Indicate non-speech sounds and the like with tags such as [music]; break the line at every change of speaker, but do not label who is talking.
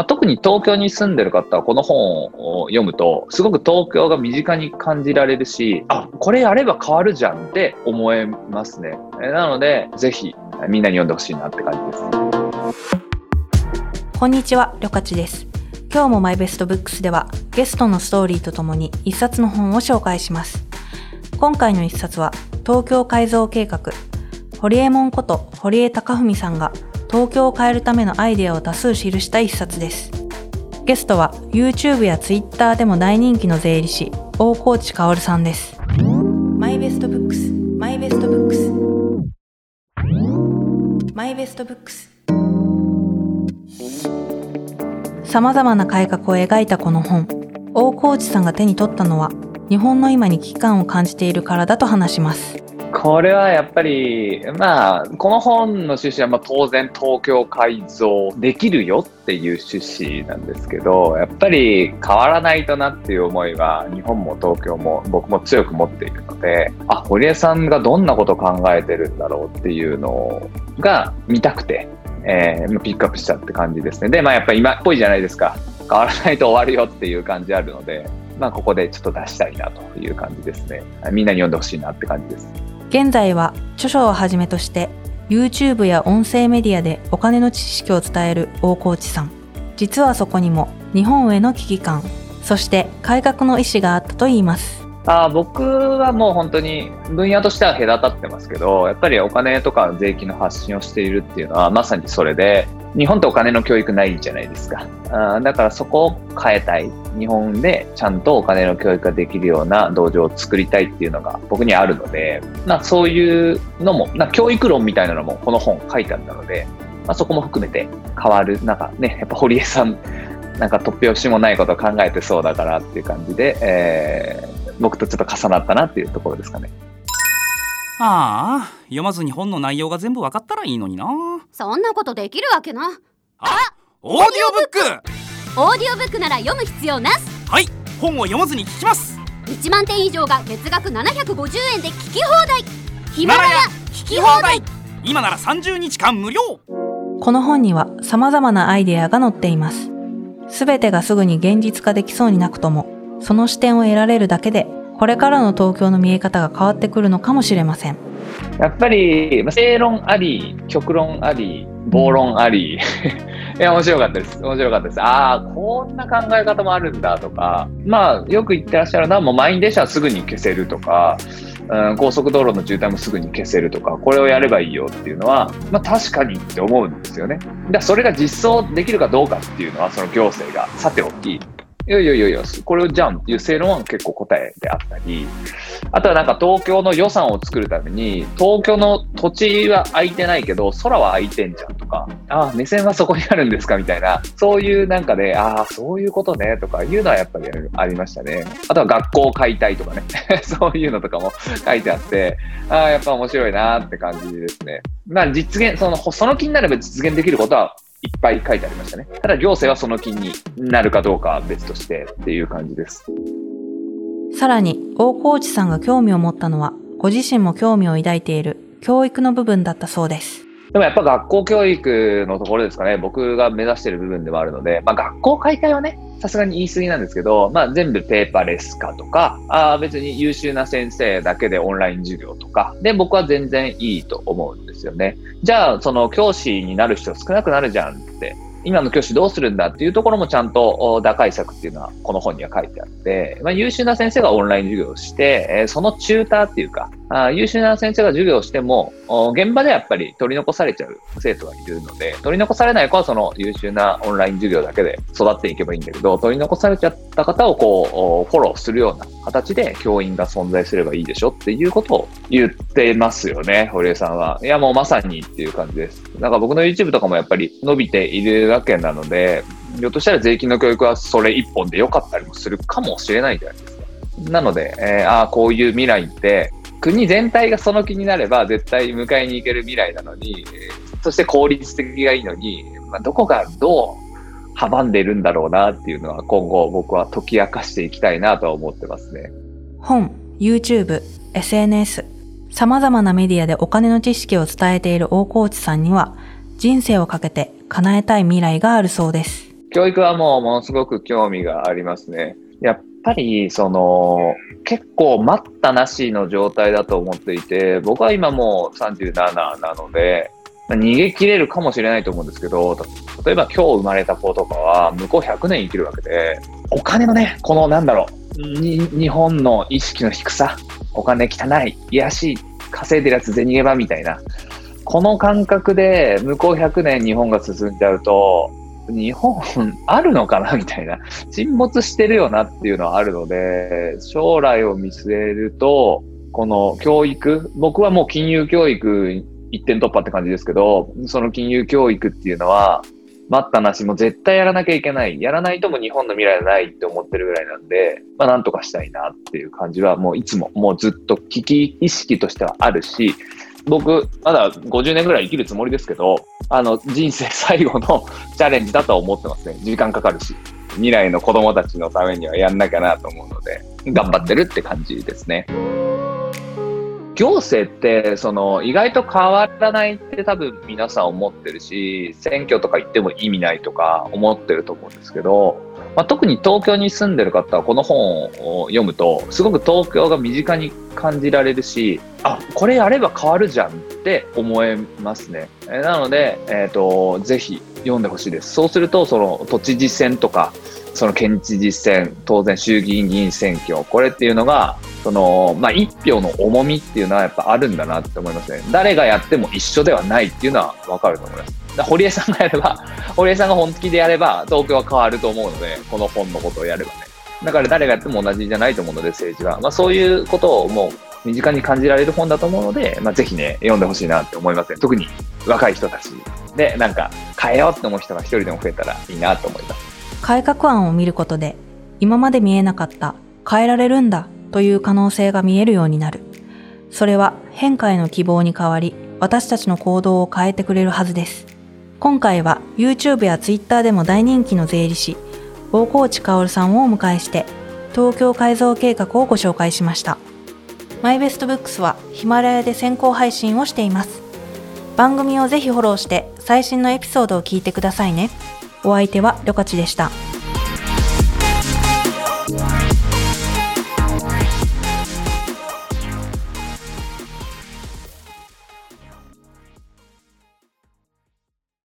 まあ、特に東京に住んでる方はこの本を読むとすごく東京が身近に感じられるしあこれやれば変わるじゃんって思えますね。なのでぜひみんなに読んでほしいなって感じ
です。こんにちはりょかちです。今日もマイベストブックスではゲストのストーリーとともに一冊の本を紹介します。今回の一冊は東京改造計画堀江門こと堀江貴文さんが東京を変えるためのアイデアを多数記した一冊です。ゲストは YouTube や Twitter でも大人気の税理士、大河内薫さんです。マイベストブックス、マイベストブックス。マイベストブックス。様々な改革を描いたこの本、大河内さんが手に取ったのは、日本の今に危機感を感じているからだと話します。
これはやっぱり、まあ、この本の趣旨はまあ当然東京改造できるよっていう趣旨なんですけど、やっぱり変わらないとなっていう思いは日本も東京も僕も強く持っているので、あ、堀江さんがどんなこと考えてるんだろうっていうのが見たくて、えー、ピックアップしたって感じですね。で、まあやっぱり今っぽいじゃないですか。変わらないと終わるよっていう感じあるので、まあここでちょっと出したいなという感じですね。みんなに読んでほしいなって感じです。
現在は著書をはじめとして YouTube や音声メディアでお金の知識を伝える大河内さん。実はそこにも日本への危機感そして改革の意思があったといいます。
あ僕はもう本当に分野としては隔たってますけどやっぱりお金とか税金の発信をしているっていうのはまさにそれで日本ってお金の教育ないじゃないですか。あだからそこを変えたい。日本でちゃんとお金の教育ができるような道場を作りたいっていうのが僕にあるので、まあそういうのも、な教育論みたいなのもこの本書いてあったので、まあ、そこも含めて変わる。なんかね、やっぱ堀江さん、なんか突拍子もないことを考えてそうだからっていう感じで、えー、僕とちょっと重なったなっていうところですかね。
ああ読まずに本の内容が全部分かったらいいのにな。
そんなことできるわけな。
あオーディオブック。
オーディオブックなら読む必要なし。
はい本を読まずに聞きます。
1万点以上が月額750円で聞き放題。
ヒマラヤ聞き放題。今なら30日間無料。
この本には様々なアイデアが載っています。すべてがすぐに現実化できそうになくともその視点を得られるだけでこれからの東京の見え方が変わってくるのかもしれません。
やっぱり正論あり極論あり暴論あり [laughs] いや面白かったです。面白かったです。ああこんな考え方もあるんだとか。まあよく言ってらっしゃるのはもう満員電車はすぐに消せるとかうん、高速道路の渋滞もすぐに消せるとか、これをやればいいよっていうのは、まあ確かにって思うんですよね。だそれが実装できるかどうかっていうのは、その行政がさておき、いやいやいやいや、これをじゃんっていう正論は結構答えであったり、あとはなんか東京の予算を作るために、東京の土地は空いてないけど、空は空いてんじゃんとか、ああ、目線はそこにあるんですかみたいな、そういうなんかで、ああ、そういうことねとかいうのはやっぱりありましたね。あとは学校を解体とかね、[laughs] そういうのとかも書いてあって、ああ、やっぱ面白いなって感じですね。まあ実現、その、その気になれば実現できることはいっぱい書いてありましたね。ただ行政はその気になるかどうかは別としてっていう感じです。
さらに、大河内さんが興味を持ったのは、ご自身も興味を抱いている教育の部分だったそうです。
でもやっぱ学校教育のところですかね、僕が目指している部分でもあるので、まあ、学校解体はね、さすがに言い過ぎなんですけど、まあ、全部ペーパーレス化とか、あ別に優秀な先生だけでオンライン授業とか、で、僕は全然いいと思うんですよね。じゃあ、その教師になる人少なくなるじゃんって。今の教師どうするんだっていうところもちゃんと打開策っていうのはこの本には書いてあって、まあ、優秀な先生がオンライン授業をして、そのチューターっていうか、あ優秀な先生が授業をしても、現場でやっぱり取り残されちゃう生徒がいるので、取り残されない子はその優秀なオンライン授業だけで育っていけばいいんだけど、取り残されちゃった方をこう、フォローするような形で教員が存在すればいいでしょっていうことを言ってますよね、堀江さんは。いや、もうまさにっていう感じです。なんか僕の YouTube とかもやっぱり伸びているわけなので、ひょっとしたら税金の教育はそれ一本で良かったりもするかもしれないじゃないですか。なので、えー、ああ、こういう未来って、国全体がその気になれば絶対迎えに行ける未来なのに、そして効率的がいいのに、まあ、どこがどう阻んでるんだろうなっていうのは今後僕は解き明かしていきたいなとは思ってますね。
本、YouTube、SNS、様々なメディアでお金の知識を伝えている大河内さんには、人生をかけて叶えたい未来があるそうです。
教育はもうものすごく興味がありますね。やっぱり、その、結構待ったなしの状態だと思っていて、僕は今もう37なので、逃げ切れるかもしれないと思うんですけど、例えば今日生まれた子とかは向こう100年生きるわけで、お金のね、このなんだろう、日本の意識の低さ、お金汚い、癒しい、稼いでるやつ銭ゲバみたいな、この感覚で向こう100年日本が進んじゃうと、日本あるのかなみたいな、沈没してるよなっていうのはあるので、将来を見据えると、この教育、僕はもう金融教育一点突破って感じですけど、その金融教育っていうのは、待ったなし、も絶対やらなきゃいけない。やらないとも日本の未来はないって思ってるぐらいなんで、まあなんとかしたいなっていう感じはもういつも、もうずっと危機意識としてはあるし、僕、まだ50年ぐらい生きるつもりですけど、あの、人生最後の [laughs] チャレンジだとは思ってますね。時間かかるし。未来の子供たちのためにはやんなきゃなと思うので、頑張ってるって感じですね。行政って、その、意外と変わらないって多分皆さん思ってるし、選挙とか行っても意味ないとか思ってると思うんですけど、まあ、特に東京に住んでる方はこの本を読むと、すごく東京が身近に感じられるし、あ、これやれば変わるじゃんって思えますね。なので、えっ、と、ぜひ読んでほしいです。そうすると、その都知事選とか、その県知事選、当然衆議院議員選挙、これっていうのが、その、まあ、一票の重みっていうのはやっぱあるんだなって思いますね。誰がやっても一緒ではないっていうのはわかると思います。堀江さんがやれば、[laughs] 堀江さんが本気でやれば、東京は変わると思うので、この本のことをやればね。だから誰がやっても同じじゃないと思うので、政治は。まあ、そういうことをもう身近に感じられる本だと思うので、まあ、ぜひね、読んでほしいなって思いますね。特に若い人たちで、なんか、変えようって思う人が一人でも増えたらいいなと思います。
改革案を見ることで、今まで見えなかった変えられるんだという可能性が見えるようになる。それは変化への希望に変わり、私たちの行動を変えてくれるはずです。今回は YouTube や Twitter でも大人気の税理士、大河内薫さんをお迎えして、東京改造計画をご紹介しました。マイベストブックスはヒマラヤで先行配信をしています。番組をぜひフォローして最新のエピソードを聞いてくださいね。お相手はりょかちでした。